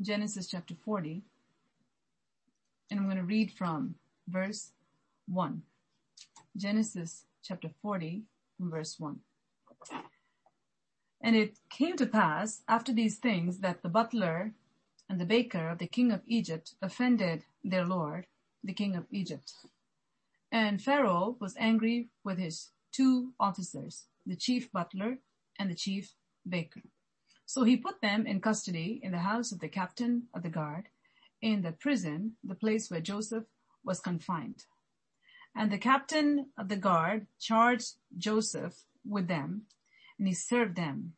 Genesis chapter 40, and I'm going to read from verse 1. Genesis chapter 40, verse 1. And it came to pass after these things that the butler and the baker of the king of Egypt offended their lord, the king of Egypt. And Pharaoh was angry with his two officers, the chief butler and the chief baker. So he put them in custody in the house of the captain of the guard, in the prison, the place where Joseph was confined. And the captain of the guard charged Joseph with them, and he served them.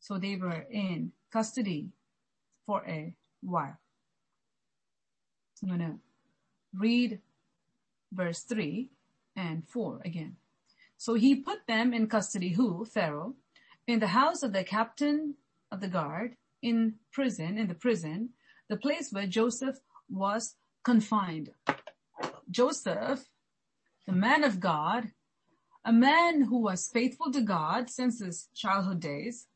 So they were in custody for a while. I'm going to read verse 3 and 4 again. So he put them in custody, who, Pharaoh, in the house of the captain of the guard, in prison, in the prison, the place where Joseph was confined. Joseph, the man of God, a man who was faithful to God since his childhood days,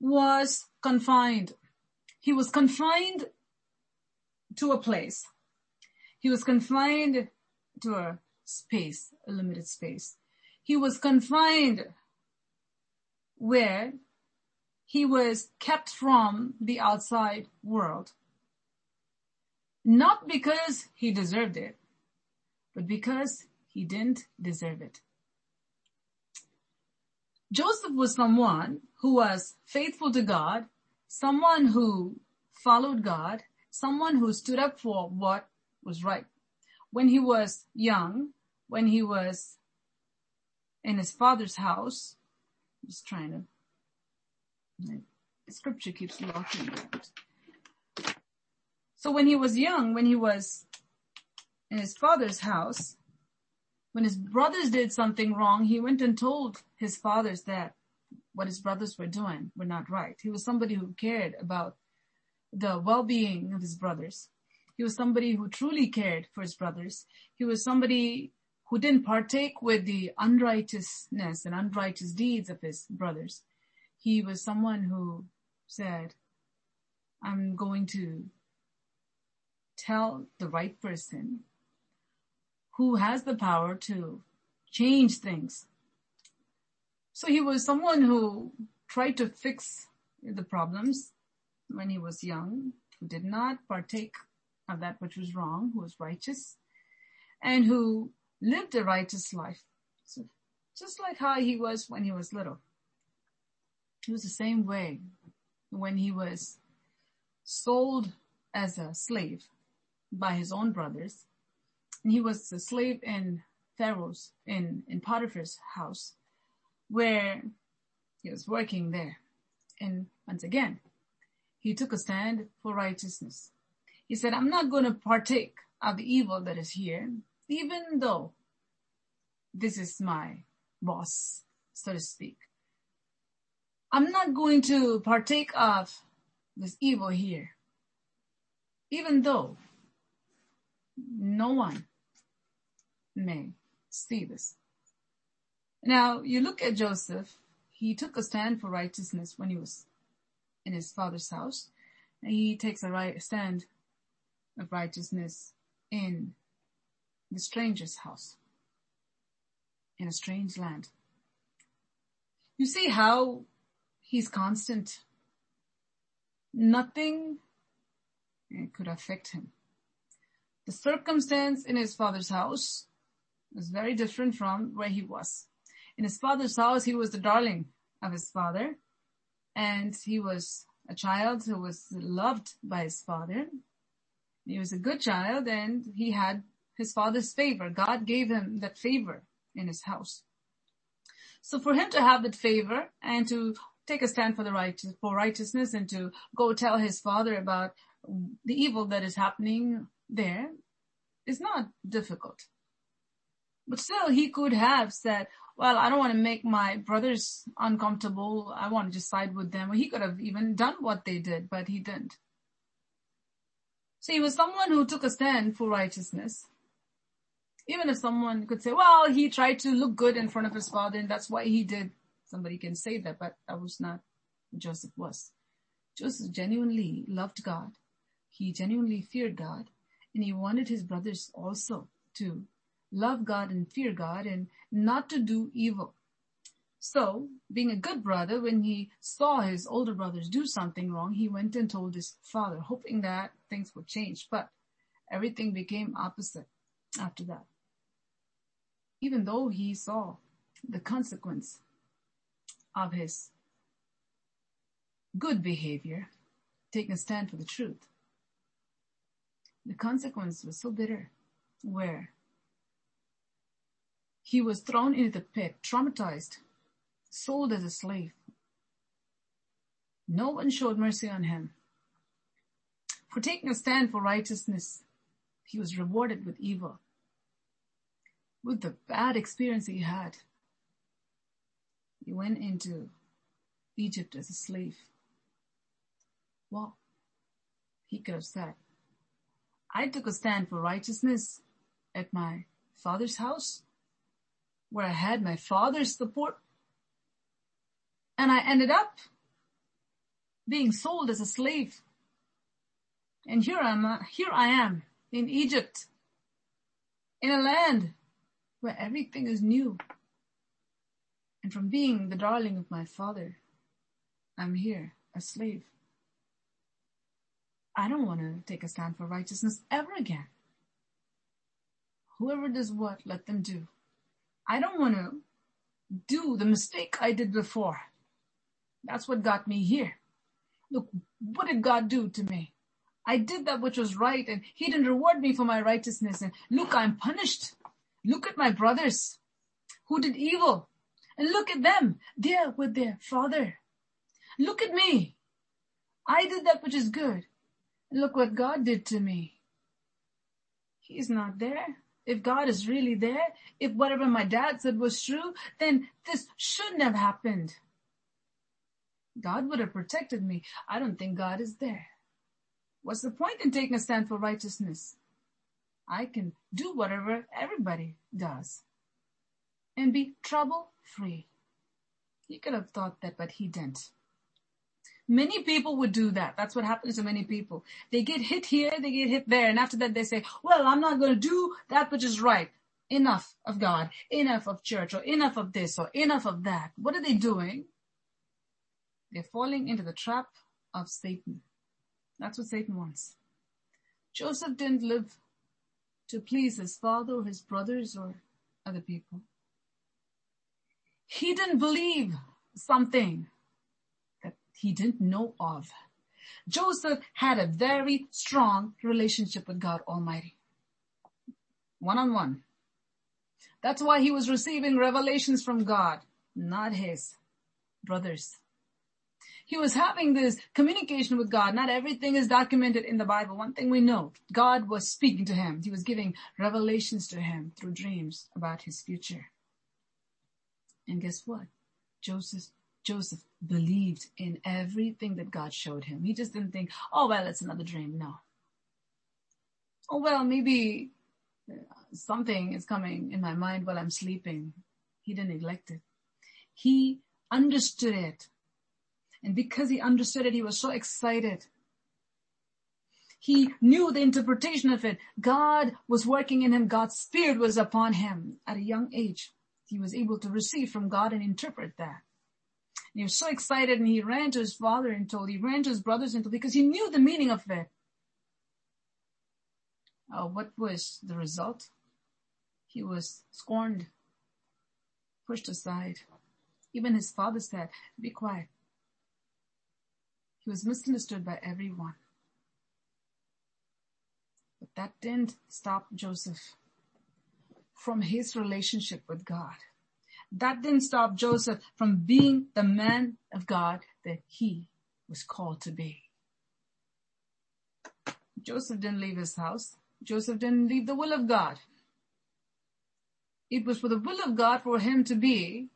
was confined. He was confined to a place. He was confined to a space, a limited space. He was confined where he was kept from the outside world. Not because he deserved it, but because he didn't deserve it. Joseph was someone who was faithful to God, someone who followed God, someone who stood up for what was right. When he was young, when he was in his father's house, I'm just trying to, scripture keeps locking out. So when he was young, when he was in his father's house, when his brothers did something wrong, he went and told his fathers that what his brothers were doing were not right. He was somebody who cared about the well-being of his brothers. He was somebody who truly cared for his brothers. He was somebody who didn't partake with the unrighteousness and unrighteous deeds of his brothers. He was someone who said, I'm going to tell the right person who has the power to change things. So he was someone who tried to fix the problems when he was young, who did not partake of that which was wrong, who was righteous, and who lived a righteous life. So just like how he was when he was little. He was the same way when he was sold as a slave by his own brothers. And he was a slave in Pharaoh's, in, in Potiphar's house, where he was working there. And once again, he took a stand for righteousness. He said, I'm not going to partake of the evil that is here, even though this is my boss, so to speak. I'm not going to partake of this evil here, even though no one may see this. Now, you look at Joseph, he took a stand for righteousness when he was in his father's house. He takes a right stand of righteousness in the stranger's house, in a strange land. You see how he's constant. Nothing eh, could affect him. The circumstance in his father's house was very different from where he was. In his father's house, he was the darling of his father and he was a child who was loved by his father. He was a good child and he had his father's favor. God gave him that favor in his house. So for him to have that favor and to take a stand for the righteous, for righteousness and to go tell his father about the evil that is happening there is not difficult. But still he could have said, well, I don't want to make my brothers uncomfortable. I want to just side with them. He could have even done what they did, but he didn't. So he was someone who took a stand for righteousness. Even if someone could say, well, he tried to look good in front of his father and that's why he did. Somebody can say that, but that was not Joseph was. Joseph genuinely loved God. He genuinely feared God and he wanted his brothers also to love God and fear God and not to do evil. So, being a good brother, when he saw his older brothers do something wrong, he went and told his father, hoping that things would change. But everything became opposite after that. Even though he saw the consequence of his good behavior, taking a stand for the truth, the consequence was so bitter where he was thrown into the pit, traumatized, sold as a slave. No one showed mercy on him. For taking a stand for righteousness, he was rewarded with evil. With the bad experience he had, he went into Egypt as a slave. Well, he could have said, I took a stand for righteousness at my father's house where I had my father's support and I ended up being sold as a slave. And here I'm, uh, here I am in Egypt, in a land where everything is new. And from being the darling of my father, I'm here, a slave. I don't want to take a stand for righteousness ever again. Whoever does what, let them do. I don't want to do the mistake I did before. That's what got me here. Look, what did God do to me? I did that which was right and he didn't reward me for my righteousness. And look, I'm punished. Look at my brothers who did evil and look at them. They're with their father. Look at me. I did that which is good. Look what God did to me. He's not there. If God is really there, if whatever my dad said was true, then this shouldn't have happened. God would have protected me. I don't think God is there. What's the point in taking a stand for righteousness? I can do whatever everybody does and be trouble free. He could have thought that, but he didn't. Many people would do that. That's what happens to many people. They get hit here, they get hit there, and after that they say, well, I'm not going to do that which is right. Enough of God, enough of church, or enough of this, or enough of that. What are they doing? They're falling into the trap of Satan. That's what Satan wants. Joseph didn't live to please his father or his brothers or other people. He didn't believe something that he didn't know of. Joseph had a very strong relationship with God Almighty. One on one. That's why he was receiving revelations from God, not his brothers he was having this communication with God. Not everything is documented in the Bible. One thing we know, God was speaking to him. He was giving revelations to him through dreams about his future. And guess what? Joseph, Joseph believed in everything that God showed him. He just didn't think, oh, well, it's another dream. No. Oh, well, maybe uh, something is coming in my mind while I'm sleeping. He didn't neglect it. He understood it and because he understood it, he was so excited. He knew the interpretation of it. God was working in him. God's spirit was upon him at a young age. He was able to receive from God and interpret that. And he was so excited and he ran to his father and told, he ran to his brothers and told, because he knew the meaning of it. Uh, what was the result? He was scorned, pushed aside. Even his father said, be quiet. He was misunderstood by everyone. But that didn't stop Joseph from his relationship with God. That didn't stop Joseph from being the man of God that he was called to be. Joseph didn't leave his house. Joseph didn't leave the will of God. It was for the will of God for him to be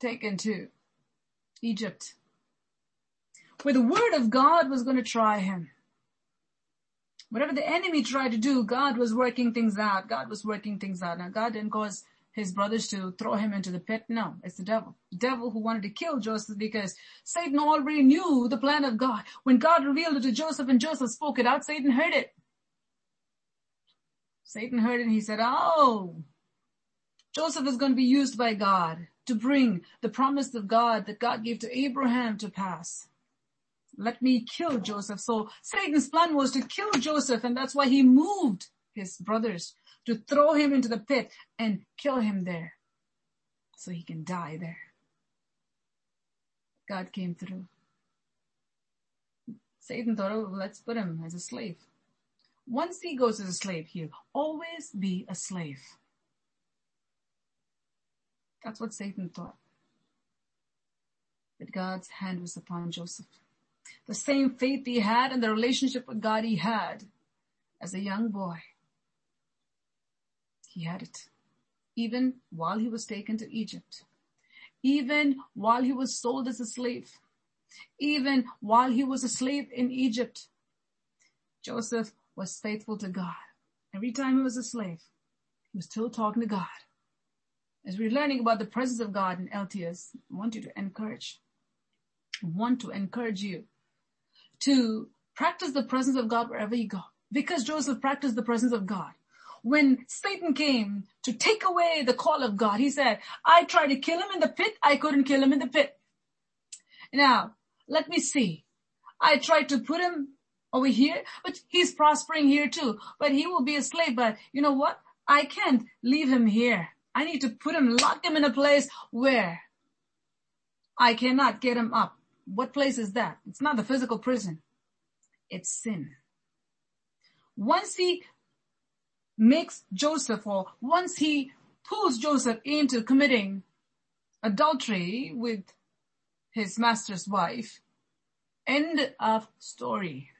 taken to Egypt where the word of God was going to try him. Whatever the enemy tried to do, God was working things out. God was working things out. Now God didn't cause his brothers to throw him into the pit? No, it's the devil. The devil who wanted to kill Joseph because Satan already knew the plan of God. When God revealed it to Joseph and Joseph spoke it out, Satan heard it. Satan heard it and he said, oh, Joseph is going to be used by God to bring the promise of God that God gave to Abraham to pass. Let me kill Joseph. So Satan's plan was to kill Joseph and that's why he moved his brothers to throw him into the pit and kill him there so he can die there. God came through. Satan thought, oh, let's put him as a slave. Once he goes as a slave, he'll always be a slave. That's what Satan thought. But God's hand was upon Joseph. The same faith he had and the relationship with God he had as a young boy he had it. Even while he was taken to Egypt. Even while he was sold as a slave. Even while he was a slave in Egypt. Joseph was faithful to God. Every time he was a slave, he was still talking to God. As we're learning about the presence of God in LTS, I want you to encourage, I want to encourage you to practice the presence of God wherever you go. Because Joseph practiced the presence of God when Satan came to take away the call of God, he said, I tried to kill him in the pit. I couldn't kill him in the pit. Now, let me see. I tried to put him over here, but he's prospering here too. But he will be a slave. But you know what? I can't leave him here. I need to put him, lock him in a place where I cannot get him up. What place is that? It's not the physical prison. It's sin. Once he makes Joseph or once he pulls Joseph into committing adultery with his master's wife, end of story.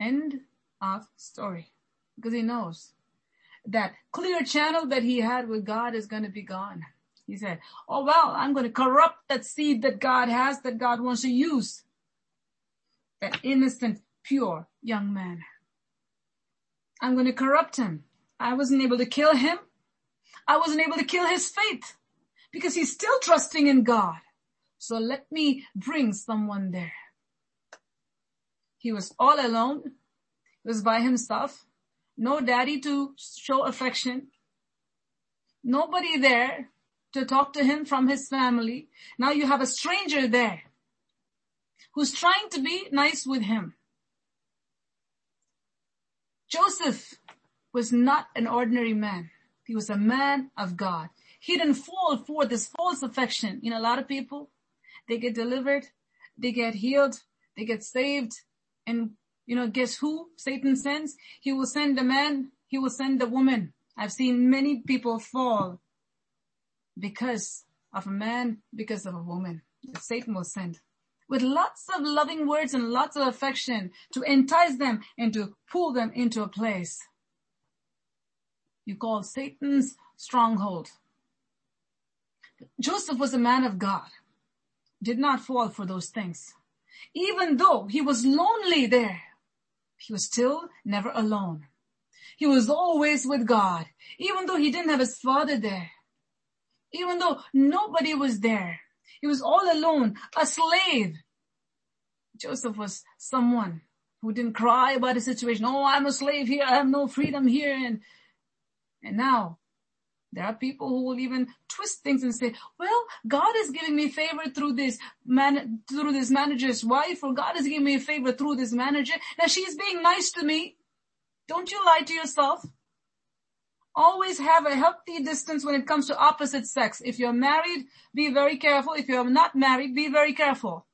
End of story. Because he knows that clear channel that he had with God is going to be gone. He said, oh well, I'm going to corrupt that seed that God has, that God wants to use. That innocent, pure young man. I'm going to corrupt him. I wasn't able to kill him. I wasn't able to kill his faith because he's still trusting in God. So let me bring someone there. He was all alone. He was by himself. No daddy to show affection. Nobody there to talk to him from his family. Now you have a stranger there who's trying to be nice with him. Joseph was not an ordinary man. He was a man of God. He didn't fall for this false affection. You know, a lot of people, they get delivered, they get healed, they get saved, and you know, guess who Satan sends? He will send a man, he will send a woman. I've seen many people fall because of a man, because of a woman that Satan will send with lots of loving words and lots of affection to entice them and to pull them into a place you call Satan's stronghold. Joseph was a man of God, did not fall for those things. Even though he was lonely there, he was still never alone. He was always with God, even though he didn't have his father there. Even though nobody was there. He was all alone, a slave. Joseph was someone who didn't cry about his situation. Oh, I'm a slave here. I have no freedom here. And, and now there are people who will even twist things and say, well, God is giving me favor through this man, through this manager's wife, or God is giving me favor through this manager. Now she's being nice to me. Don't you lie to yourself. Always have a healthy distance when it comes to opposite sex. If you're married, be very careful. If you're not married, be very careful.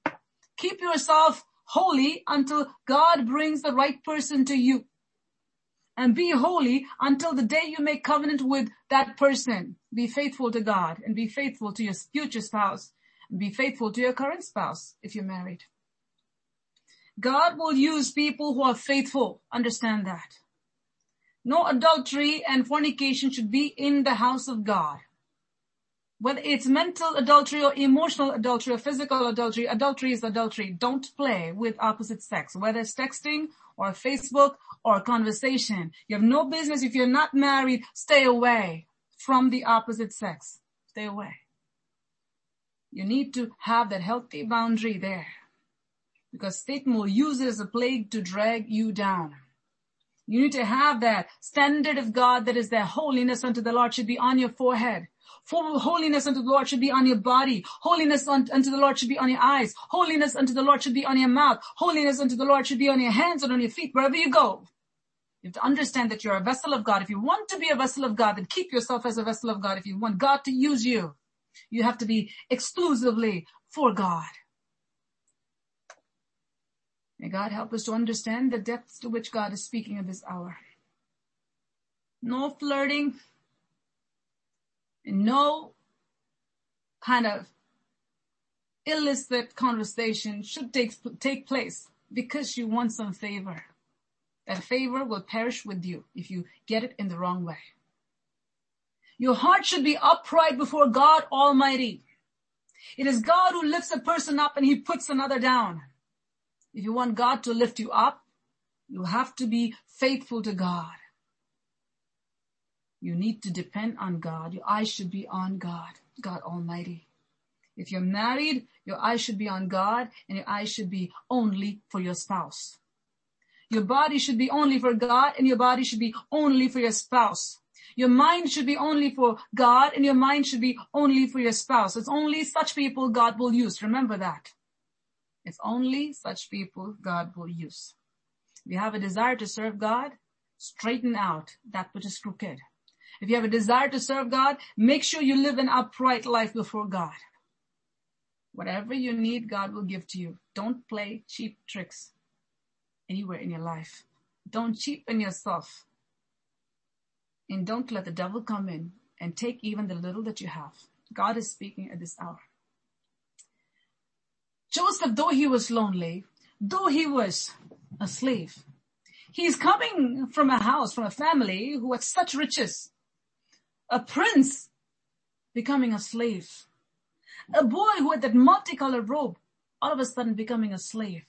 Keep yourself holy until God brings the right person to you. And be holy until the day you make covenant with that person. Be faithful to God and be faithful to your future spouse. And be faithful to your current spouse if you're married. God will use people who are faithful. Understand that. No adultery and fornication should be in the house of God. Whether it's mental adultery or emotional adultery or physical adultery, adultery is adultery. Don't play with opposite sex, whether it's texting or Facebook or conversation. You have no business if you're not married, stay away. from the opposite sex. Stay away. You need to have that healthy boundary there because Satan will use it as a plague to drag you down. You need to have that standard of God that is that holiness unto the Lord should be on your forehead. For holiness unto the Lord should be on your body. Holiness unto the Lord should be on your eyes. Holiness unto the Lord should be on your mouth. Holiness unto the Lord should be on your hands and on your feet, wherever you go. You have to understand that you're a vessel of God. If you want to be a vessel of God, then keep yourself as a vessel of God. If you want God to use you, you have to be exclusively for God. May God help us to understand the depths to which God is speaking at this hour. No flirting, and no kind of illicit conversation should take, take place because you want some favor. That favor will perish with you if you get it in the wrong way. Your heart should be upright before God Almighty. It is God who lifts a person up and he puts another down. If you want God to lift you up, you have to be faithful to God. You need to depend on God. Your eyes should be on God, God Almighty. If you're married, your eyes should be on God and your eyes should be only for your spouse. Your body should be only for God and your body should be only for your spouse. Your mind should be only for God and your mind should be only for your spouse. It's only such people God will use. Remember that. It's only such people God will use. If you have a desire to serve God, straighten out that which is crooked. If you have a desire to serve God, make sure you live an upright life before God. Whatever you need, God will give to you. Don't play cheap tricks anywhere in your life. Don't cheapen yourself. And don't let the devil come in and take even the little that you have. God is speaking at this hour. Joseph, though he was lonely, though he was a slave, he's coming from a house, from a family who had such riches. A prince becoming a slave, a boy who had that multicolored robe, all of a sudden becoming a slave,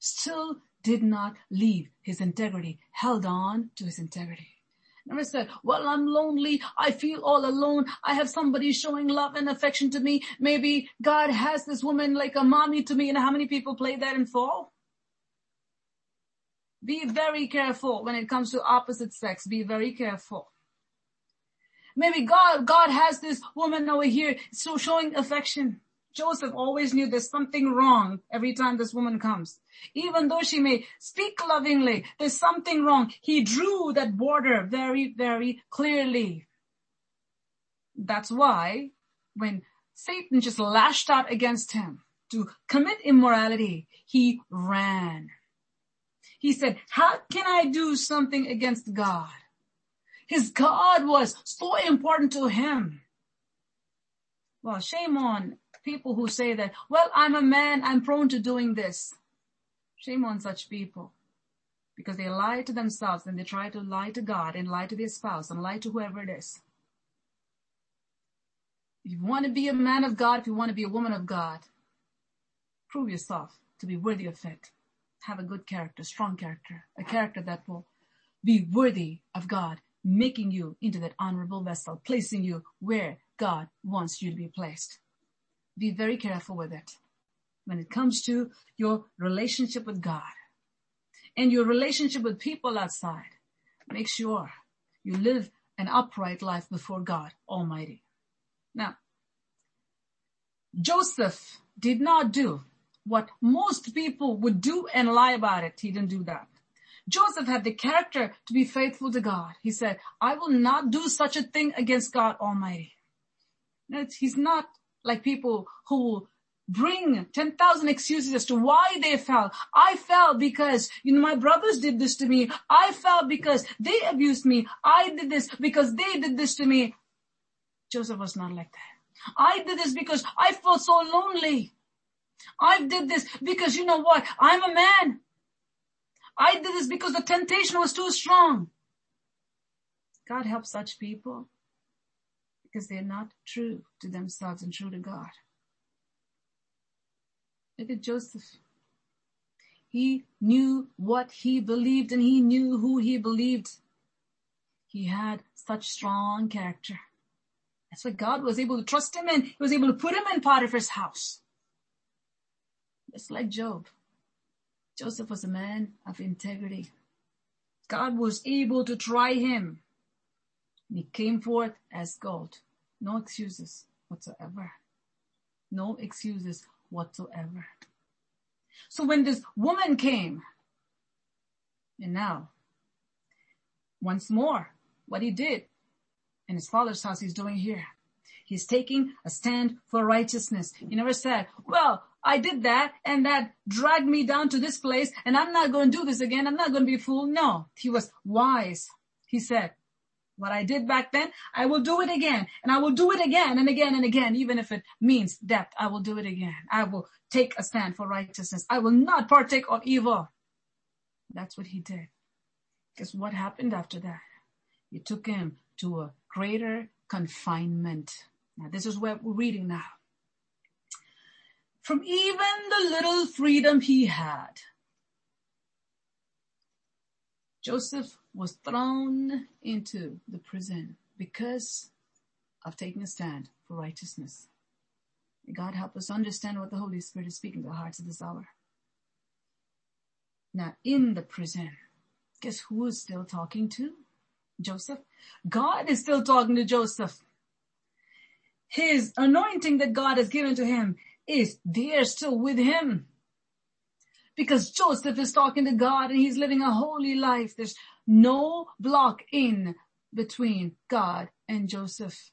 still did not leave his integrity, held on to his integrity. Never said, well, I'm lonely. I feel all alone. I have somebody showing love and affection to me. Maybe God has this woman like a mommy to me. You know how many people play that and fall? Be very careful when it comes to opposite sex. Be very careful. Maybe God, God has this woman over here, so showing affection. Joseph always knew there's something wrong every time this woman comes. Even though she may speak lovingly, there's something wrong. He drew that border very, very clearly. That's why when Satan just lashed out against him to commit immorality, he ran. He said, how can I do something against God? His God was so important to him. Well, shame on people who say that, well, I'm a man, I'm prone to doing this. Shame on such people. Because they lie to themselves and they try to lie to God and lie to their spouse and lie to whoever it is. If you want to be a man of God, if you want to be a woman of God, prove yourself to be worthy of it. Have a good character, strong character, a character that will be worthy of God making you into that honorable vessel, placing you where God wants you to be placed. Be very careful with it when it comes to your relationship with God and your relationship with people outside. Make sure you live an upright life before God Almighty. Now, Joseph did not do what most people would do and lie about it. He didn't do that. Joseph had the character to be faithful to God. He said, I will not do such a thing against God Almighty. He's not like people who bring 10,000 excuses as to why they fell. I fell because, you know, my brothers did this to me. I fell because they abused me. I did this because they did this to me. Joseph was not like that. I did this because I felt so lonely. I did this because you know what? I'm a man. I did this because the temptation was too strong. God help such people because they're not true to themselves and true to God. Look at Joseph. He knew what he believed and he knew who he believed. He had such strong character. That's why God was able to trust him and he was able to put him in Potiphar's house. Just like Job. Joseph was a man of integrity. God was able to try him. And he came forth as gold. No excuses whatsoever. No excuses whatsoever. So when this woman came, and now, once more, what he did in his father's house, he's doing here. He's taking a stand for righteousness. He never said, well, I did that and that dragged me down to this place and I'm not going to do this again. I'm not going to be a fool. No, he was wise. He said, what I did back then, I will do it again and I will do it again and again and again, even if it means death. I will do it again. I will take a stand for righteousness. I will not partake of evil. That's what he did. Guess what happened after that? You took him to a greater confinement. Now this is what we're reading now. From even the little freedom he had, Joseph was thrown into the prison because of taking a stand for righteousness. May God help us understand what the Holy Spirit is speaking to our hearts at this hour. Now, in the prison, guess who is still talking to? Joseph. God is still talking to Joseph. His anointing that God has given to him is there still with him. Because Joseph is talking to God and he's living a holy life. There's no block in between God and Joseph.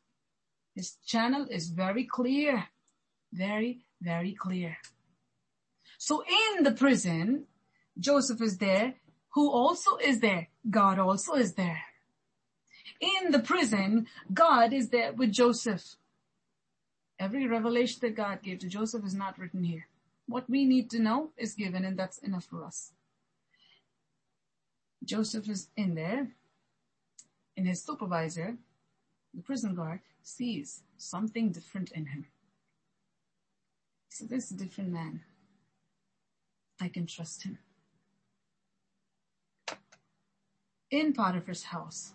His channel is very clear. Very, very clear. So in the prison, Joseph is there. Who also is there? God also is there. In the prison, God is there with Joseph. Every revelation that God gave to Joseph is not written here. What we need to know is given and that's enough for us. Joseph is in there and his supervisor, the prison guard, sees something different in him. He So this is a different man. I can trust him. In Potiphar's house,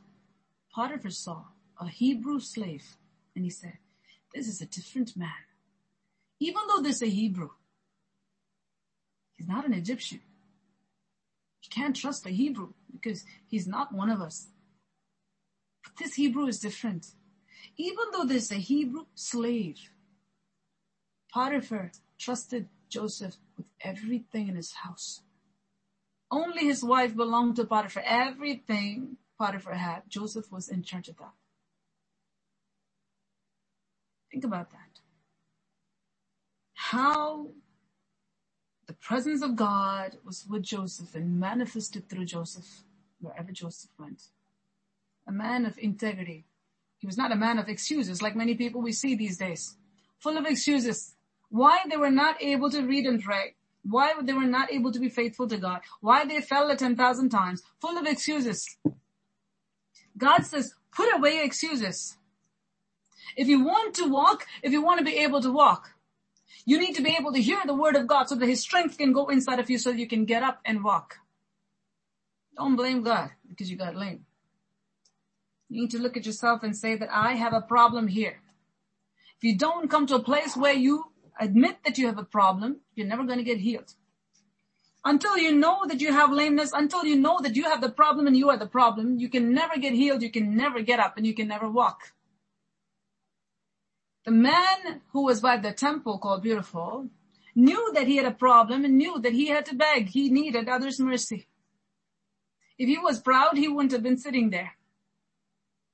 Potiphar saw a Hebrew slave and he said, this is a different man. Even though this is a Hebrew, he's not an Egyptian. You can't trust a Hebrew because he's not one of us. But this Hebrew is different. Even though this is a Hebrew slave, Potiphar trusted Joseph with everything in his house. Only his wife belonged to Potiphar. Everything Potiphar had, Joseph was in charge of that. Think about that. How the presence of God was with Joseph and manifested through Joseph wherever Joseph went. A man of integrity. He was not a man of excuses like many people we see these days. Full of excuses. Why they were not able to read and pray. Why they were not able to be faithful to God. Why they fell a 10,000 times. Full of excuses. God says, put away excuses. If you want to walk, if you want to be able to walk, you need to be able to hear the word of God so that his strength can go inside of you so you can get up and walk. Don't blame God because you got lame. You need to look at yourself and say that I have a problem here. If you don't come to a place where you admit that you have a problem, you're never going to get healed. Until you know that you have lameness, until you know that you have the problem and you are the problem, you can never get healed, you can never get up, and you can never walk. The man who was by the temple called Beautiful knew that he had a problem and knew that he had to beg. He needed others' mercy. If he was proud, he wouldn't have been sitting there.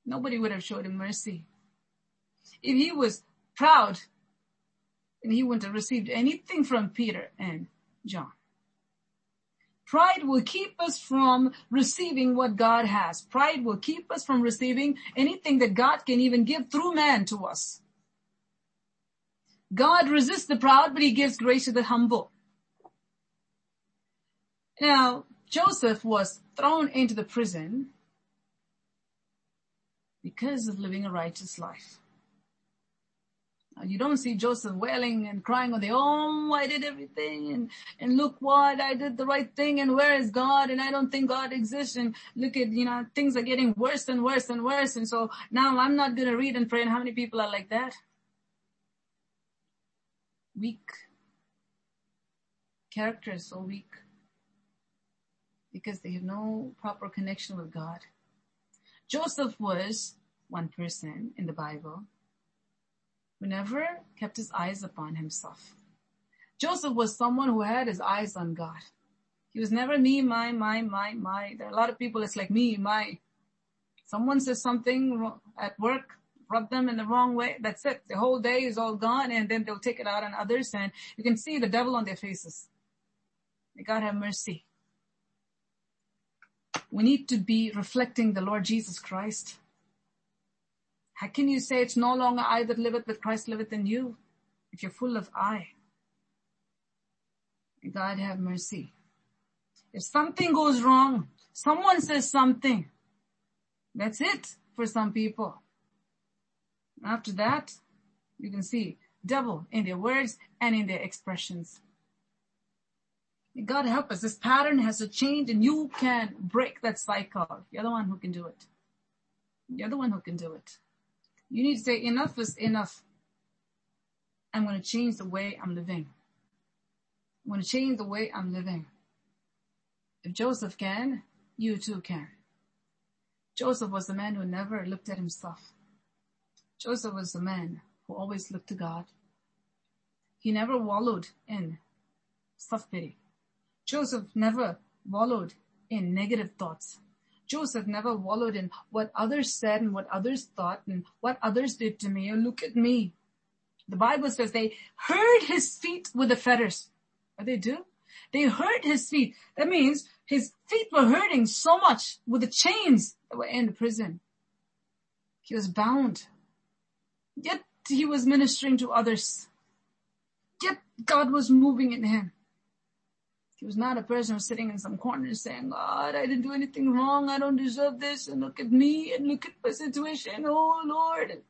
Nobody would have showed him mercy. If he was proud, then he wouldn't have received anything from Peter and John. Pride will keep us from receiving what God has. Pride will keep us from receiving anything that God can even give through man to us. God resists the proud, but he gives grace to the humble. Now, Joseph was thrown into the prison because of living a righteous life. You don't see Joseph wailing and crying on the, oh, I did everything and, and look what, I did the right thing and where is God and I don't think God exists and look at, you know, things are getting worse and worse and worse and so now I'm not going to read and pray and how many people are like that? Weak. Character is so weak because they have no proper connection with God. Joseph was one person in the Bible who never kept his eyes upon himself. Joseph was someone who had his eyes on God. He was never me, my, my, my, my. There are a lot of people, it's like me, my. Someone says something at work, rub them in the wrong way. That's it. The whole day is all gone and then they'll take it out on others and you can see the devil on their faces. May God have mercy. We need to be reflecting the Lord Jesus Christ. How can you say it's no longer I that liveth, but Christ liveth in you? If you're full of I. May God have mercy. If something goes wrong, someone says something, that's it for some people. After that, you can see double in their words and in their expressions. God help us. This pattern has to change and you can break that cycle. You're the one who can do it. You're the one who can do it. You need to say enough is enough. I'm going to change the way I'm living. I'm going to change the way I'm living. If Joseph can, you too can. Joseph was a man who never looked at himself. Joseph was a man who always looked to God. He never wallowed in self-pity. Joseph never wallowed in negative thoughts. Joseph never wallowed in what others said and what others thought and what others did to me. Oh, look at me. The Bible says they hurt his feet with the fetters. What they do? They hurt his feet. That means his feet were hurting so much with the chains that were in the prison. He was bound. Yet he was ministering to others. Yet God was moving in him. He was not a person sitting in some corner saying, God, I didn't do anything wrong. I don't deserve this. And look at me and look at my situation. Oh Lord.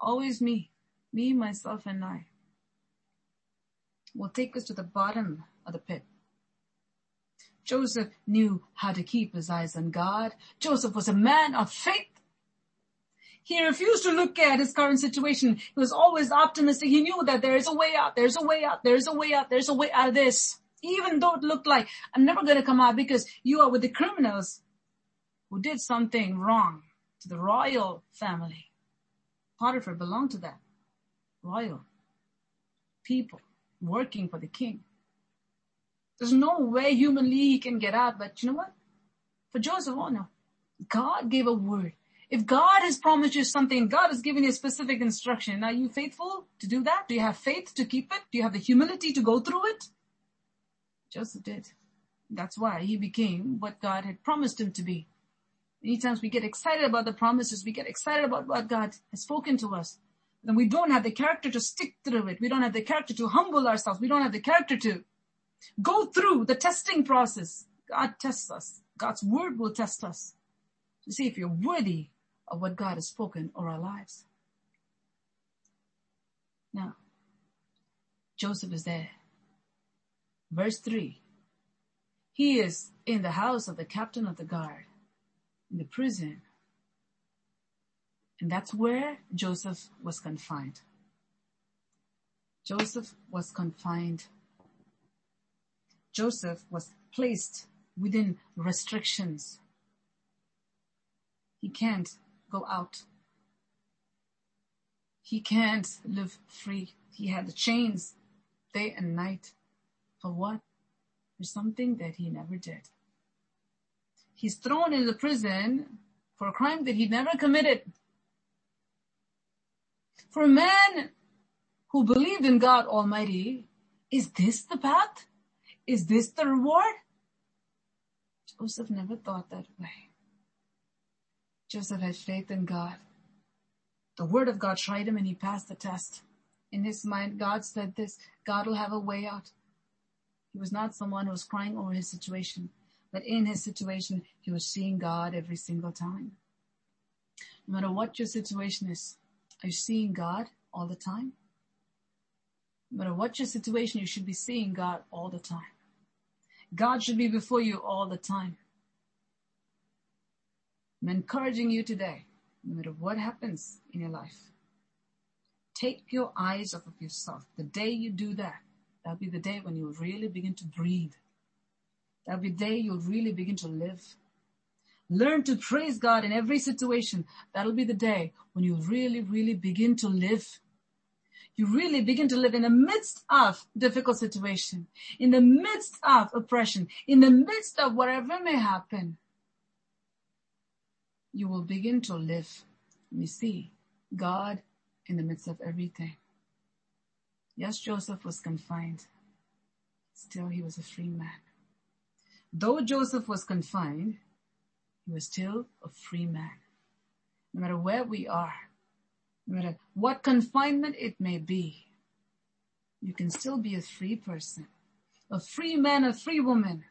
Always me, me, myself and I will take us to the bottom of the pit. Joseph knew how to keep his eyes on God. Joseph was a man of faith. He refused to look at his current situation. He was always optimistic. He knew that there is a way out. There's a way out. There's a way out. There's a way out of this even though it looked like I'm never going to come out because you are with the criminals who did something wrong to the royal family. Potiphar belonged to that royal people working for the king. There's no way humanly he can get out, but you know what? For Joseph, oh no. God gave a word. If God has promised you something, God has given you a specific instruction. Are you faithful to do that? Do you have faith to keep it? Do you have the humility to go through it? Joseph did. That's why he became what God had promised him to be. Many times we get excited about the promises, we get excited about what God has spoken to us. Then we don't have the character to stick through it. We don't have the character to humble ourselves. We don't have the character to go through the testing process. God tests us. God's word will test us to see if you're worthy of what God has spoken over our lives. Now, Joseph is there Verse 3. He is in the house of the captain of the guard, in the prison. And that's where Joseph was confined. Joseph was confined. Joseph was placed within restrictions. He can't go out. He can't live free. He had the chains day and night. For what? For something that he never did. He's thrown in the prison for a crime that he never committed. For a man who believed in God Almighty, is this the path? Is this the reward? Joseph never thought that way. Joseph had faith in God. The word of God tried him and he passed the test. In his mind, God said this, God will have a way out. He was not someone who was crying over his situation, but in his situation, he was seeing God every single time. No matter what your situation is, are you seeing God all the time? No matter what your situation, you should be seeing God all the time. God should be before you all the time. I'm encouraging you today, no matter what happens in your life, take your eyes off of yourself. The day you do that, that'll be the day when you really begin to breathe. That'll be the day you'll really begin to live. Learn to praise God in every situation. That'll be the day when you really, really begin to live. You really begin to live in the midst of difficult situation, in the midst of oppression, in the midst of whatever may happen. You will begin to live. You see God in the midst of everything. Yes, Joseph was confined. Still, he was a free man. Though Joseph was confined, he was still a free man. No matter where we are, no matter what confinement it may be, you can still be a free person, a free man, a free woman.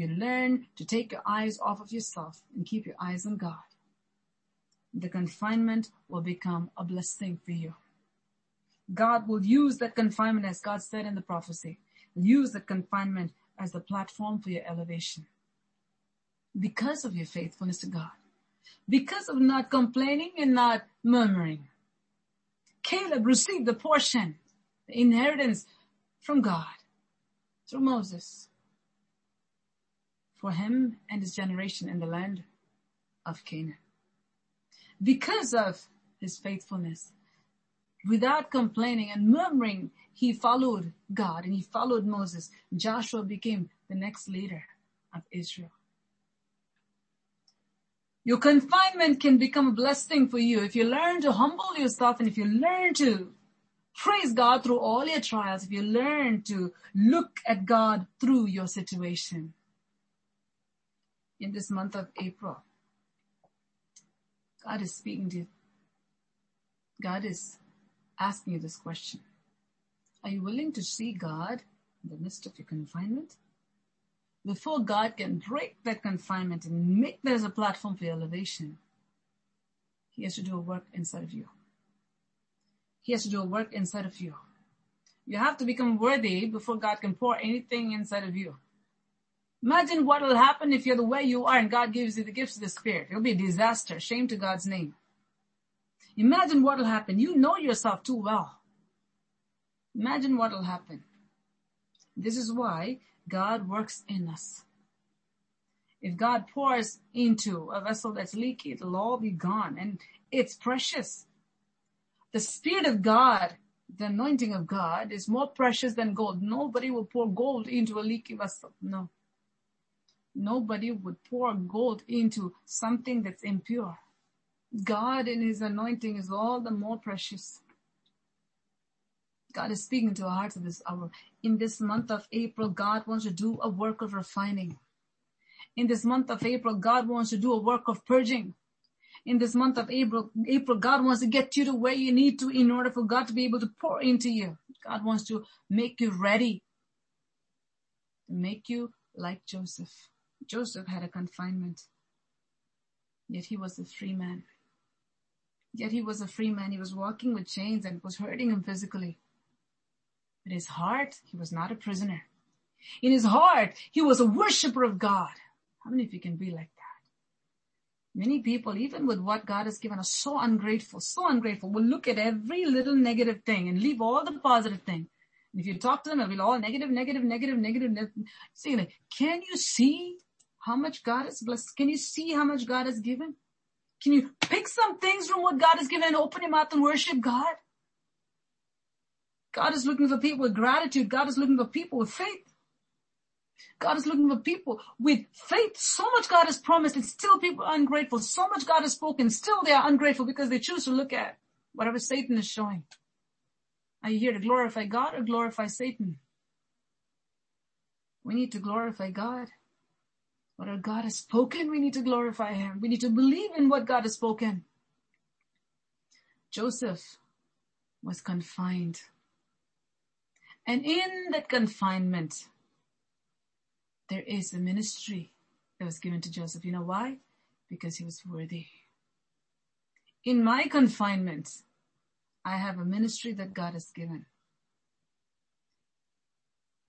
You learn to take your eyes off of yourself and keep your eyes on God, the confinement will become a blessing for you. God will use that confinement, as God said in the prophecy, use that confinement as the platform for your elevation. Because of your faithfulness to God. Because of not complaining and not murmuring. Caleb received the portion, the inheritance from God through Moses for him and his generation in the land of Canaan. Because of his faithfulness, without complaining and murmuring, he followed God and he followed Moses. Joshua became the next leader of Israel. Your confinement can become a blessing for you if you learn to humble yourself and if you learn to praise God through all your trials, if you learn to look at God through your situation. In this month of April, God is speaking to you. God is asking you this question. Are you willing to see God in the midst of your confinement? Before God can break that confinement and make that as a platform for your elevation, He has to do a work inside of you. He has to do a work inside of you. You have to become worthy before God can pour anything inside of you. Imagine what will happen if you're the way you are and God gives you the gifts of the Spirit. It'll be a disaster. Shame to God's name. Imagine what will happen. You know yourself too well. Imagine what will happen. This is why God works in us. If God pours into a vessel that's leaky, it'll all be gone and it's precious. The Spirit of God, the anointing of God is more precious than gold. Nobody will pour gold into a leaky vessel. No. Nobody would pour gold into something that's impure. God in His anointing is all the more precious. God is speaking to our hearts at this hour. In this month of April, God wants to do a work of refining. In this month of April, God wants to do a work of purging. In this month of April, April, God wants to get you to where you need to in order for God to be able to pour into you. God wants to make you ready. Make you like Joseph. Joseph had a confinement, yet he was a free man. Yet he was a free man. He was walking with chains and it was hurting him physically. In his heart, he was not a prisoner. In his heart, he was a worshiper of God. How many of you can be like that? Many people, even with what God has given, us, so ungrateful, so ungrateful. Will look at every little negative thing and leave all the positive thing. And if you talk to them, it'll be all negative, negative, negative, negative. negative. See, like, can you see how much God has blessed? Can you see how much God has given? Can you pick some things from what God has given and open your mouth and worship God? God is looking for people with gratitude. God is looking for people with faith. God is looking for people with faith. So much God has promised and still people are ungrateful. So much God has spoken. Still they are ungrateful because they choose to look at whatever Satan is showing. Are you here to glorify God or glorify Satan? We need to glorify God. What God has spoken, we need to glorify Him. We need to believe in what God has spoken. Joseph was confined. And in that confinement, there is a ministry that was given to Joseph. You know why? Because he was worthy. In my confinement, I have a ministry that God has given.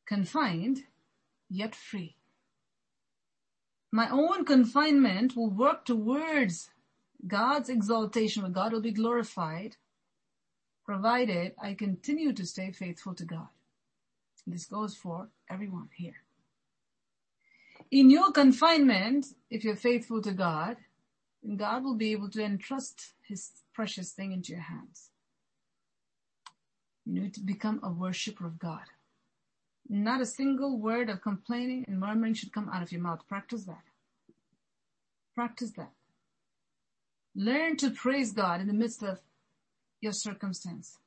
confined, yet free. My own confinement will work towards God's exaltation, where God will be glorified, provided I continue to stay faithful to God. This goes for everyone here. In your confinement, if you're faithful to God, then God will be able to entrust his precious thing into your hands. You need to become a worshiper of God. Not a single word of complaining and murmuring should come out of your mouth. Practice that. Practice that. Learn to praise God in the midst of your circumstance.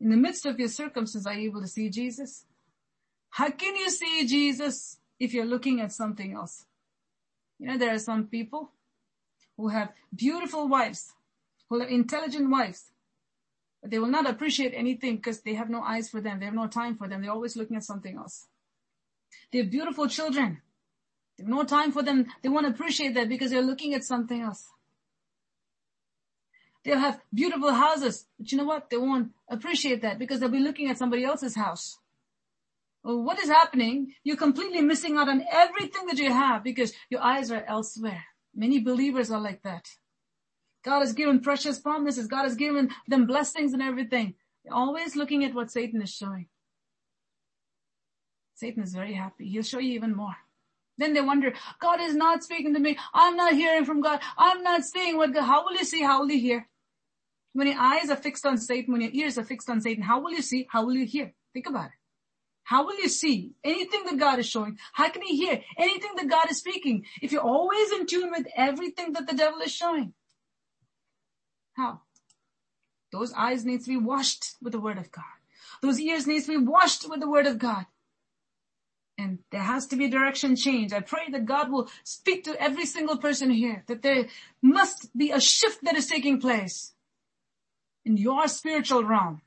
In the midst of your circumstance, are you able to see Jesus? How can you see Jesus if you're looking at something else? You know, there are some people who have beautiful wives, who have intelligent wives, they will not appreciate anything because they have no eyes for them. They have no time for them. They're always looking at something else. They have beautiful children. They have no time for them. They won't appreciate that because they're looking at something else. They'll have beautiful houses, but you know what? They won't appreciate that because they'll be looking at somebody else's house. Well, what is happening? You're completely missing out on everything that you have because your eyes are elsewhere. Many believers are like that. God has given precious promises. God has given them blessings and everything. They're always looking at what Satan is showing. Satan is very happy. He'll show you even more. Then they wonder, God is not speaking to me. I'm not hearing from God. I'm not seeing what God, how will you see? How will you hear? When your eyes are fixed on Satan, when your ears are fixed on Satan, how will you see? How will you hear? Think about it. How will you see anything that God is showing? How can you hear anything that God is speaking if you're always in tune with everything that the devil is showing? How? Those eyes need to be washed with the word of God. Those ears need to be washed with the word of God. And there has to be a direction change. I pray that God will speak to every single person here, that there must be a shift that is taking place in your spiritual realm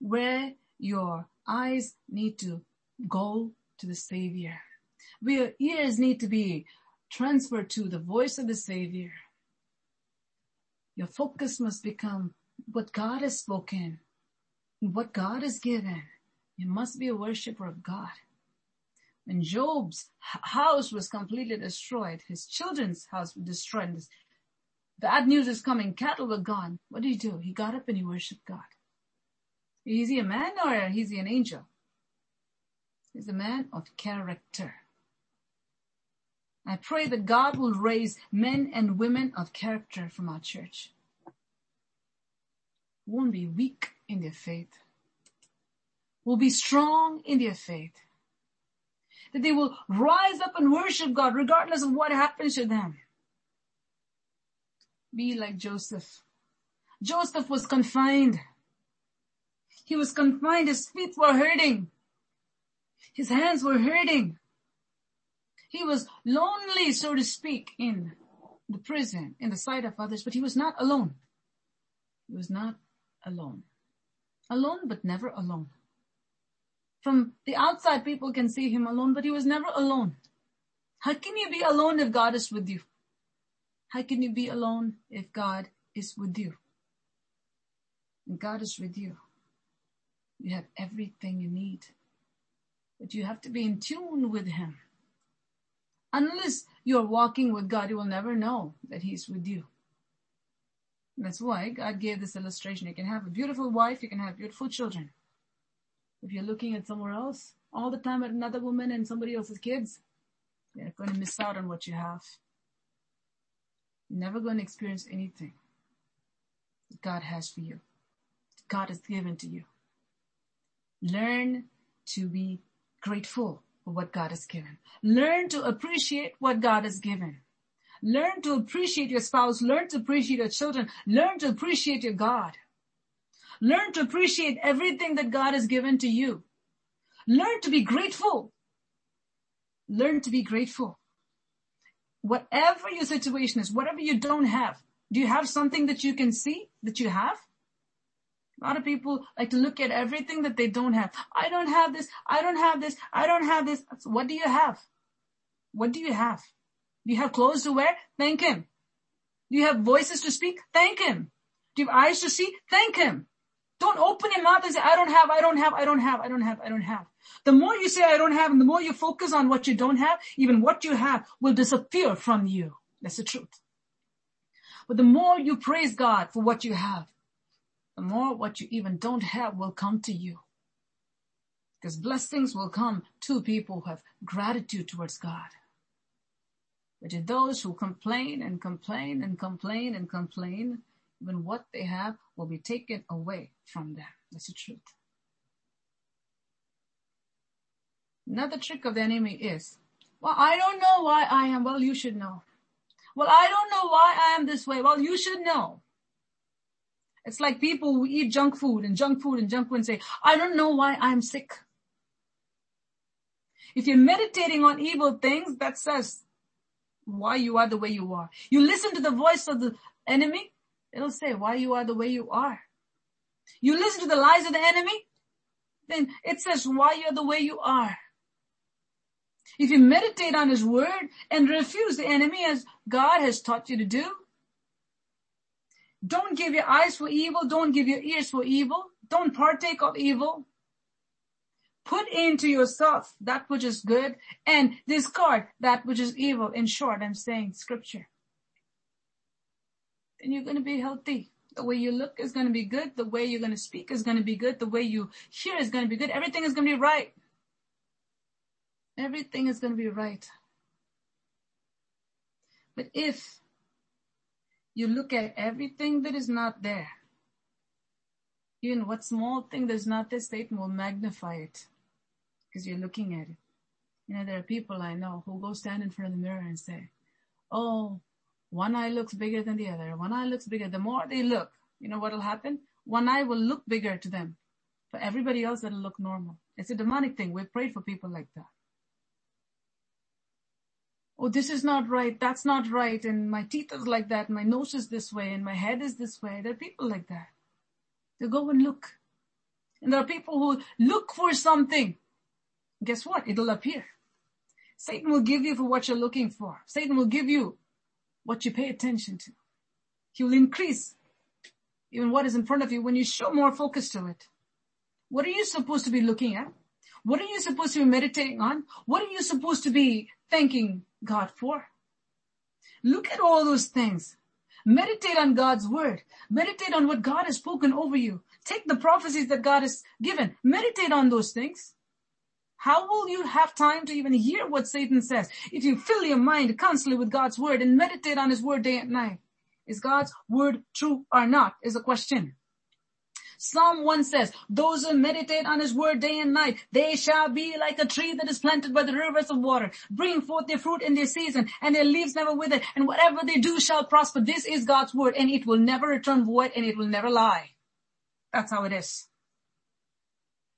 where your eyes need to go to the Savior. Where your ears need to be transferred to the voice of the Savior. Your focus must become what God has spoken, what God has given. You must be a worshiper of God. When Job's house was completely destroyed, his children's house was destroyed, bad news is coming, cattle were gone. What did he do? He got up and he worshiped God. Is he a man or is he an angel? He's a man of character. I pray that God will raise men and women of character from our church. Won't be weak in their faith. Will be strong in their faith. That they will rise up and worship God regardless of what happens to them. Be like Joseph. Joseph was confined. He was confined. His feet were hurting. His hands were hurting. He was lonely, so to speak, in the prison, in the sight of others, but he was not alone. He was not alone. Alone, but never alone. From the outside, people can see him alone, but he was never alone. How can you be alone if God is with you? How can you be alone if God is with you? And God is with you. You have everything you need. But you have to be in tune with Him. Unless you're walking with God, you will never know that He's with you. that's why God gave this illustration. You can have a beautiful wife, you can have beautiful children. If you're looking at somewhere else all the time at another woman and somebody else's kids, you're going to miss out on what you have. You're never going to experience anything God has for you. God has given to you. Learn to be grateful what God has given. Learn to appreciate what God has given. Learn to appreciate your spouse. Learn to appreciate your children. Learn to appreciate your God. Learn to appreciate everything that God has given to you. Learn to be grateful. Learn to be grateful. Whatever your situation is, whatever you don't have, do you have something that you can see that you have? A lot of people like to look at everything that they don't have. I don't have this. I don't have this. I don't have this. What do you have? What do you have? Do you have clothes to wear? Thank Him. Do you have voices to speak? Thank Him. Do you have eyes to see? Thank Him. Don't open your mouth and say, I don't have, I don't have, I don't have, I don't have, I don't have. The more you say I don't have and the more you focus on what you don't have, even what you have will disappear from you. That's the truth. But the more you praise God for what you have, the more what you even don't have will come to you. Because blessings will come to people who have gratitude towards God. But to those who complain and complain and complain and complain, even what they have will be taken away from them. That's the truth. Another trick of the enemy is, well, I don't know why I am. Well, you should know. Well, I don't know why I am this way. Well, you should know. It's like people who eat junk food and junk food and junk food and say, I don't know why I'm sick. If you're meditating on evil things, that says why you are the way you are. You listen to the voice of the enemy, it'll say why you are the way you are. You listen to the lies of the enemy, then it says why you're the way you are. If you meditate on his word and refuse the enemy as God has taught you to do, don't give your eyes for evil. Don't give your ears for evil. Don't partake of evil. Put into yourself that which is good and discard that which is evil. In short, I'm saying scripture. Then you're going to be healthy. The way you look is going to be good. The way you're going to speak is going to be good. The way you hear is going to be good. Everything is going to be right. Everything is going to be right. But if you look at everything that is not there, even what small thing that is not there, Satan will magnify it because you're looking at it. You know, there are people I know who go stand in front of the mirror and say, oh, one eye looks bigger than the other. One eye looks bigger. The more they look, you know what will happen? One eye will look bigger to them. For everybody else, it'll look normal. It's a demonic thing. We've prayed for people like that oh, this is not right, that's not right, and my teeth is like that, my nose is this way, and my head is this way. There are people like that. They go and look. And there are people who look for something. Guess what? It'll appear. Satan will give you for what you're looking for. Satan will give you what you pay attention to. He will increase even what is in front of you when you show more focus to it. What are you supposed to be looking at? What are you supposed to be meditating on? What are you supposed to be thanking God for? Look at all those things. Meditate on God's word. Meditate on what God has spoken over you. Take the prophecies that God has given. Meditate on those things. How will you have time to even hear what Satan says if you fill your mind constantly with God's word and meditate on his word day and night? Is God's word true or not is a question. Psalm 1 says, those who meditate on his word day and night, they shall be like a tree that is planted by the rivers of water, bring forth their fruit in their season, and their leaves never wither, and whatever they do shall prosper. This is God's word, and it will never return void, and it will never lie. That's how it is.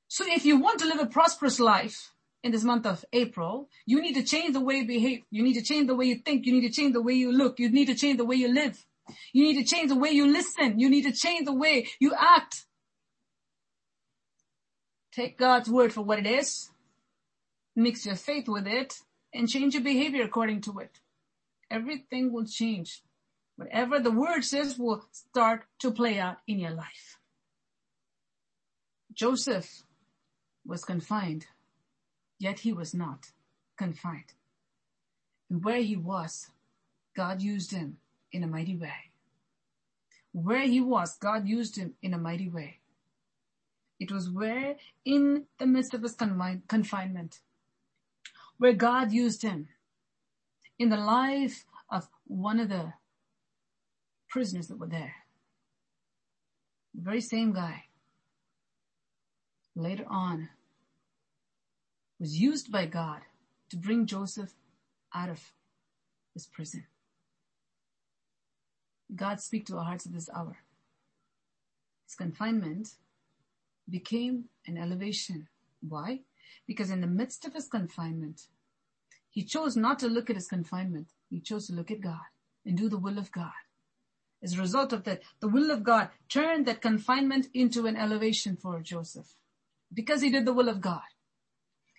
So if you want to live a prosperous life, in this month of April, you need to change the way you behave. You need to change the way you think. You need to change the way you look. You need to change the way you live. You need to change the way you listen. You need to change the way you act. Take God's word for what it is, mix your faith with it, and change your behavior according to it. Everything will change. Whatever the word says will start to play out in your life. Joseph was confined, yet he was not confined. And where he was, God used him in a mighty way. Where he was, God used him in a mighty way. It was where in the midst of his confinement, where God used him in the life of one of the prisoners that were there. The very same guy later on was used by God to bring Joseph out of his prison. God speak to our hearts at this hour. His confinement became an elevation. Why? Because in the midst of his confinement, he chose not to look at his confinement. He chose to look at God and do the will of God. As a result of that, the will of God turned that confinement into an elevation for Joseph because he did the will of God.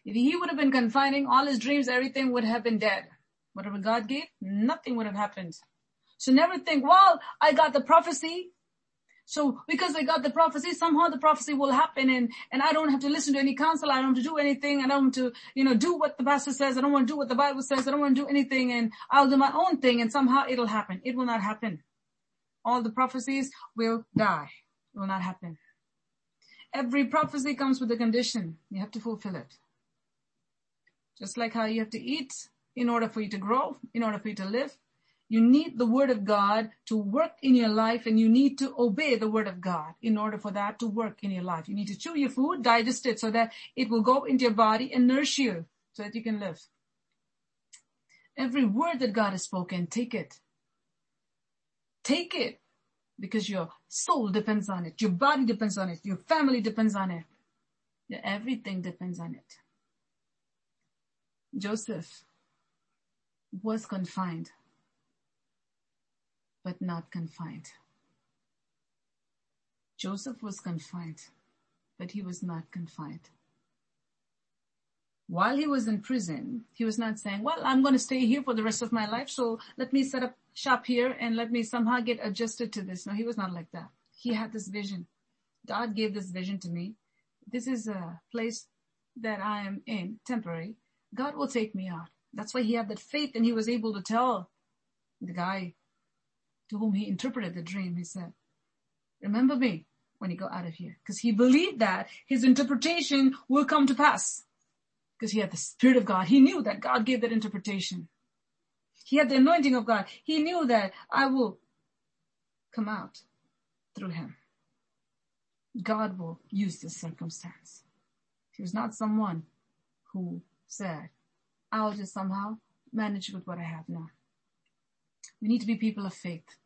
If he would have been confining all his dreams, everything would have been dead. Whatever God gave, nothing would have happened. So never think, well, I got the prophecy. So because they got the prophecy, somehow the prophecy will happen and, and I don't have to listen to any counsel. I don't have to do anything. I don't want to, you know, do what the pastor says. I don't want to do what the Bible says. I don't want to do anything and I'll do my own thing and somehow it'll happen. It will not happen. All the prophecies will die. It will not happen. Every prophecy comes with a condition. You have to fulfill it. Just like how you have to eat in order for you to grow, in order for you to live. You need the word of God to work in your life and you need to obey the word of God in order for that to work in your life. You need to chew your food, digest it so that it will go into your body and nourish you so that you can live. Every word that God has spoken, take it. Take it because your soul depends on it. Your body depends on it. Your family depends on it. Everything depends on it. Joseph was confined but not confined. Joseph was confined, but he was not confined. While he was in prison, he was not saying, well, I'm going to stay here for the rest of my life, so let me set up shop here and let me somehow get adjusted to this. No, he was not like that. He had this vision. God gave this vision to me. This is a place that I am in, temporary. God will take me out. That's why he had that faith and he was able to tell the guy to whom he interpreted the dream, he said, remember me when you go out of here. Because he believed that his interpretation will come to pass. Because he had the Spirit of God. He knew that God gave that interpretation. He had the anointing of God. He knew that I will come out through him. God will use this circumstance. He was not someone who said, I'll just somehow manage with what I have now. We need to be people of faith.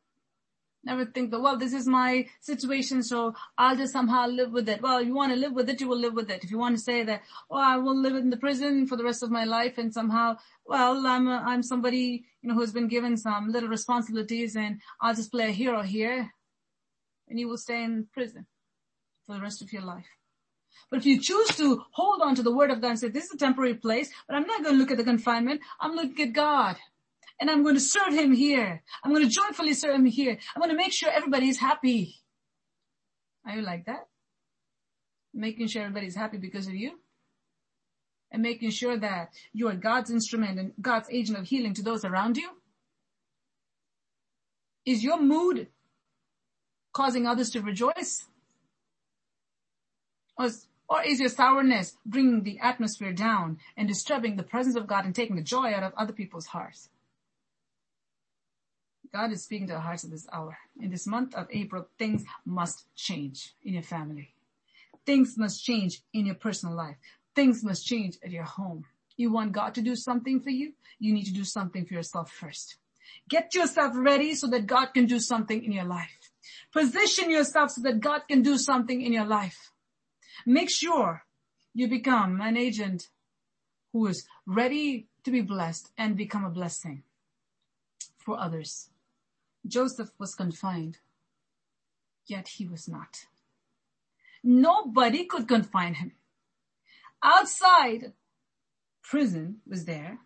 Never think that, well, this is my situation, so I'll just somehow live with it. Well, you want to live with it, you will live with it. If you want to say that, oh, I will live in the prison for the rest of my life and somehow, well, I'm, a, I'm somebody, you know, who's been given some little responsibilities and I'll just play a hero here and you will stay in prison for the rest of your life. But if you choose to hold on to the word of God and say, this is a temporary place, but I'm not going to look at the confinement. I'm looking at God and I'm going to serve him here. I'm going to joyfully serve him here. I'm going to make sure everybody's happy. Are you like that? Making sure everybody's happy because of you? And making sure that you are God's instrument and God's agent of healing to those around you? Is your mood causing others to rejoice? Or or is your sourness bringing the atmosphere down and disturbing the presence of God and taking the joy out of other people's hearts? God is speaking to our hearts at this hour. In this month of April, things must change in your family. Things must change in your personal life. Things must change at your home. You want God to do something for you? You need to do something for yourself first. Get yourself ready so that God can do something in your life. Position yourself so that God can do something in your life. Make sure you become an agent who is ready to be blessed and become a blessing for others. Joseph was confined, yet he was not. Nobody could confine him. Outside, prison was there.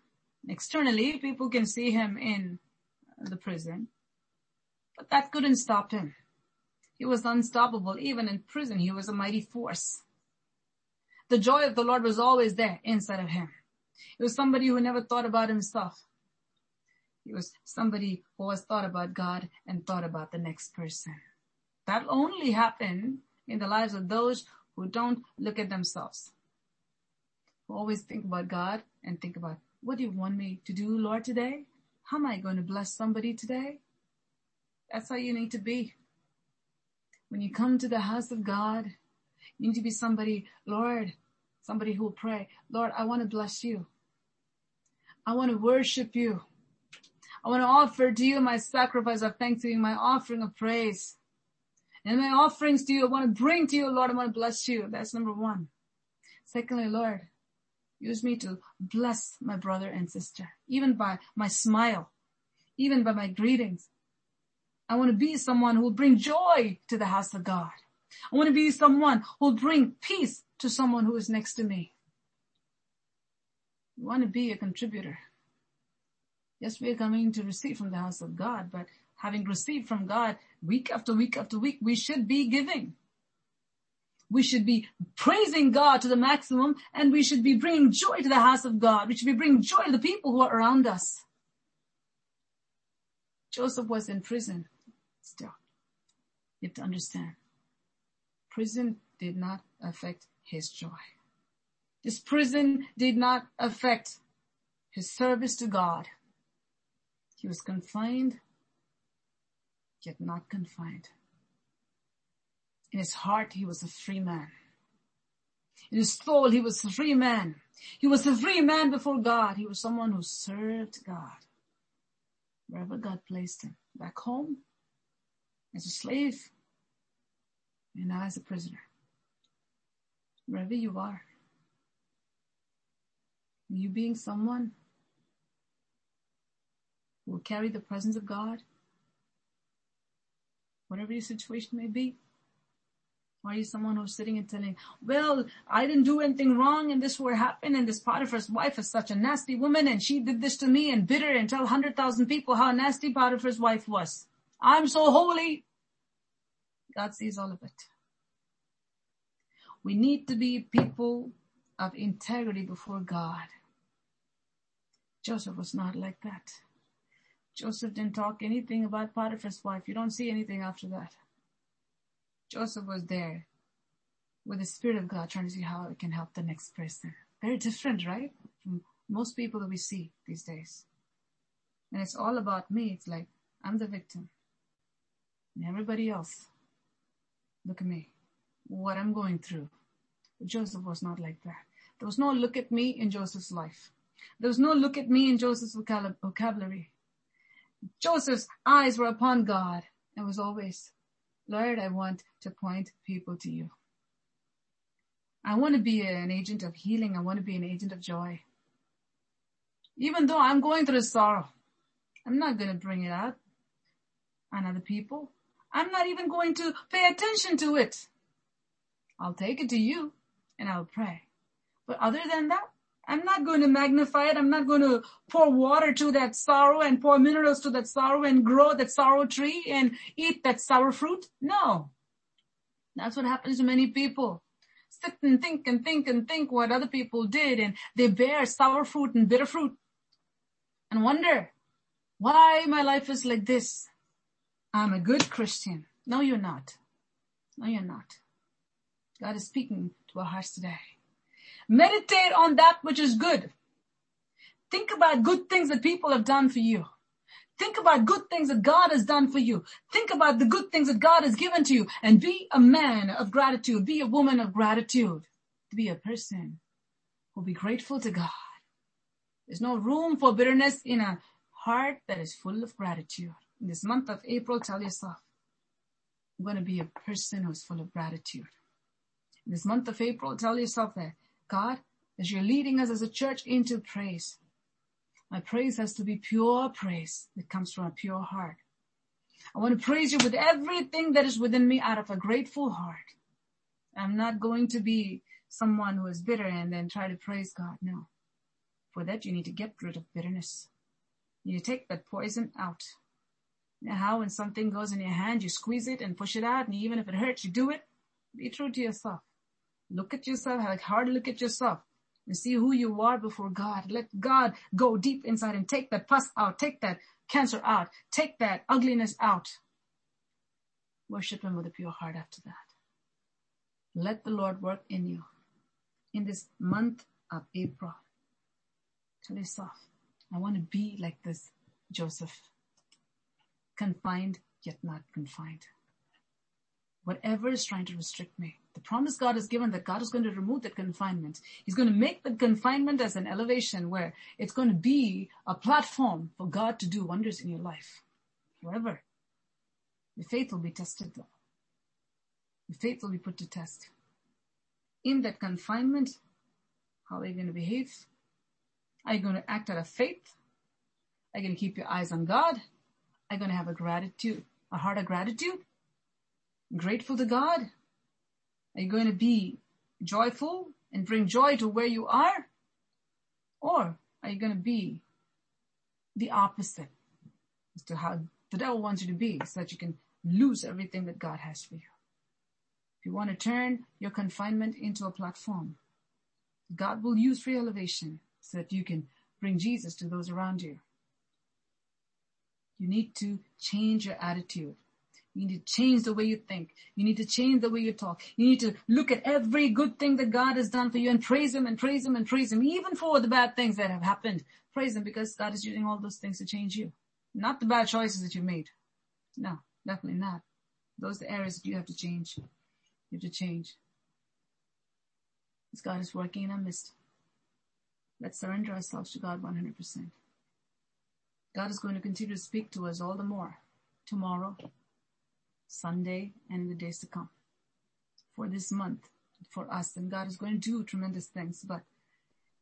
Externally, people can see him in the prison, but that couldn't stop him. He was unstoppable. Even in prison, he was a mighty force. The joy of the Lord was always there inside of him. He was somebody who never thought about himself. He was somebody who has thought about God and thought about the next person. That only happen in the lives of those who don't look at themselves. Who always think about God and think about, what do you want me to do, Lord, today? How am I going to bless somebody today? That's how you need to be. When you come to the house of God, you need to be somebody, Lord, somebody who will pray, Lord, I want to bless you. I want to worship you. I want to offer to you my sacrifice of thanksgiving, my offering of praise. And my offerings to you, I want to bring to you, Lord, I want to bless you. That's number one. Secondly, Lord, use me to bless my brother and sister, even by my smile, even by my greetings. I want to be someone who will bring joy to the house of God. I want to be someone who will bring peace to someone who is next to me. You want to be a contributor. Yes, we are coming to receive from the house of God, but having received from God week after week after week, we should be giving. We should be praising God to the maximum and we should be bringing joy to the house of God. We should be bringing joy to the people who are around us. Joseph was in prison still. You have to understand. Prison did not affect his joy. This prison did not affect his service to God. He was confined, yet not confined. In his heart, he was a free man. In his soul, he was a free man. He was a free man before God. He was someone who served God. Wherever God placed him. Back home, as a slave, and now as a prisoner. Wherever you are. You being someone will carry the presence of God, whatever your situation may be. Or are you someone who's sitting and telling, well, I didn't do anything wrong and this what happened and this Potiphar's wife is such a nasty woman and she did this to me and bitter and tell 100,000 people how nasty Potiphar's wife was. I'm so holy. God sees all of it. We need to be people of integrity before God. Joseph was not like that. Joseph didn't talk anything about Potiphar's wife. You don't see anything after that. Joseph was there with the Spirit of God trying to see how it can help the next person. Very different, right? From most people that we see these days. And it's all about me. It's like, I'm the victim. And everybody else, look at me, what I'm going through. But Joseph was not like that. There was no look at me in Joseph's life. There was no look at me in Joseph's vocabulary. Joseph's eyes were upon God and was always, Lord, I want to point people to you. I want to be an agent of healing. I want to be an agent of joy. Even though I'm going through sorrow, I'm not going to bring it out on other people. I'm not even going to pay attention to it. I'll take it to you and I'll pray. But other than that, I'm not going to magnify it. I'm not going to pour water to that sorrow and pour minerals to that sorrow and grow that sorrow tree and eat that sour fruit. No. That's what happens to many people. Sit and think and think and think what other people did and they bear sour fruit and bitter fruit and wonder why my life is like this. I'm a good Christian. No, you're not. No, you're not. God is speaking to our hearts today. Meditate on that which is good. Think about good things that people have done for you. Think about good things that God has done for you. Think about the good things that God has given to you and be a man of gratitude. Be a woman of gratitude. Be a person who will be grateful to God. There's no room for bitterness in a heart that is full of gratitude. In this month of April, tell yourself, I'm going to be a person who's full of gratitude. In this month of April, tell yourself that God, as you're leading us as a church into praise, my praise has to be pure praise that comes from a pure heart. I want to praise you with everything that is within me out of a grateful heart. I'm not going to be someone who is bitter and then try to praise God. No. For that, you need to get rid of bitterness. You take that poison out. Know how when something goes in your hand, you squeeze it and push it out, and even if it hurts, you do it. Be true to yourself. Look at yourself, have a hard look at yourself and see who you are before God. Let God go deep inside and take that pus out, take that cancer out, take that ugliness out. Worship Him with a pure heart after that. Let the Lord work in you in this month of April. Tell yourself, I want to be like this Joseph, confined yet not confined. Whatever is trying to restrict me, the promise God has given that God is going to remove that confinement. He's going to make the confinement as an elevation where it's going to be a platform for God to do wonders in your life. However, your faith will be tested though. Your faith will be put to test. In that confinement, how are you going to behave? Are you going to act out of faith? Are you going to keep your eyes on God? Are you going to have a gratitude, a heart of gratitude? Grateful to God? Are you going to be joyful and bring joy to where you are? Or are you going to be the opposite as to how the devil wants you to be so that you can lose everything that God has for you. If you want to turn your confinement into a platform, God will use free elevation so that you can bring Jesus to those around you. You need to change your attitude. You need to change the way you think. You need to change the way you talk. You need to look at every good thing that God has done for you and praise Him and praise Him and praise Him, even for the bad things that have happened. Praise Him because God is using all those things to change you. Not the bad choices that you made. No, definitely not. Those are the areas that you have to change. You have to change. Because God is working in our midst. Let's surrender ourselves to God 100%. God is going to continue to speak to us all the more tomorrow, Sunday, and the days to come. For this month, for us, and God is going to do tremendous things, but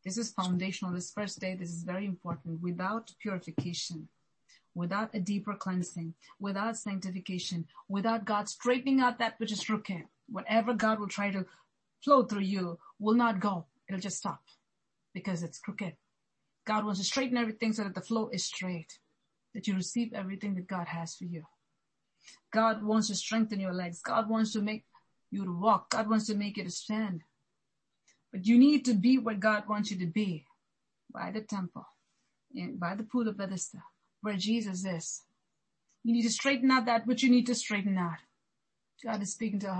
this is foundational. This first day, this is very important. Without purification, without a deeper cleansing, without sanctification, without God straightening out that which is crooked, whatever God will try to flow through you will not go. It'll just stop because it's crooked. God wants to straighten everything so that the flow is straight, that you receive everything that God has for you. God wants to strengthen your legs. God wants to make you to walk. God wants to make you to stand. But you need to be what God wants you to be by the temple, by the pool of Bethesda, where Jesus is. You need to straighten out that which you need to straighten out. God is speaking to our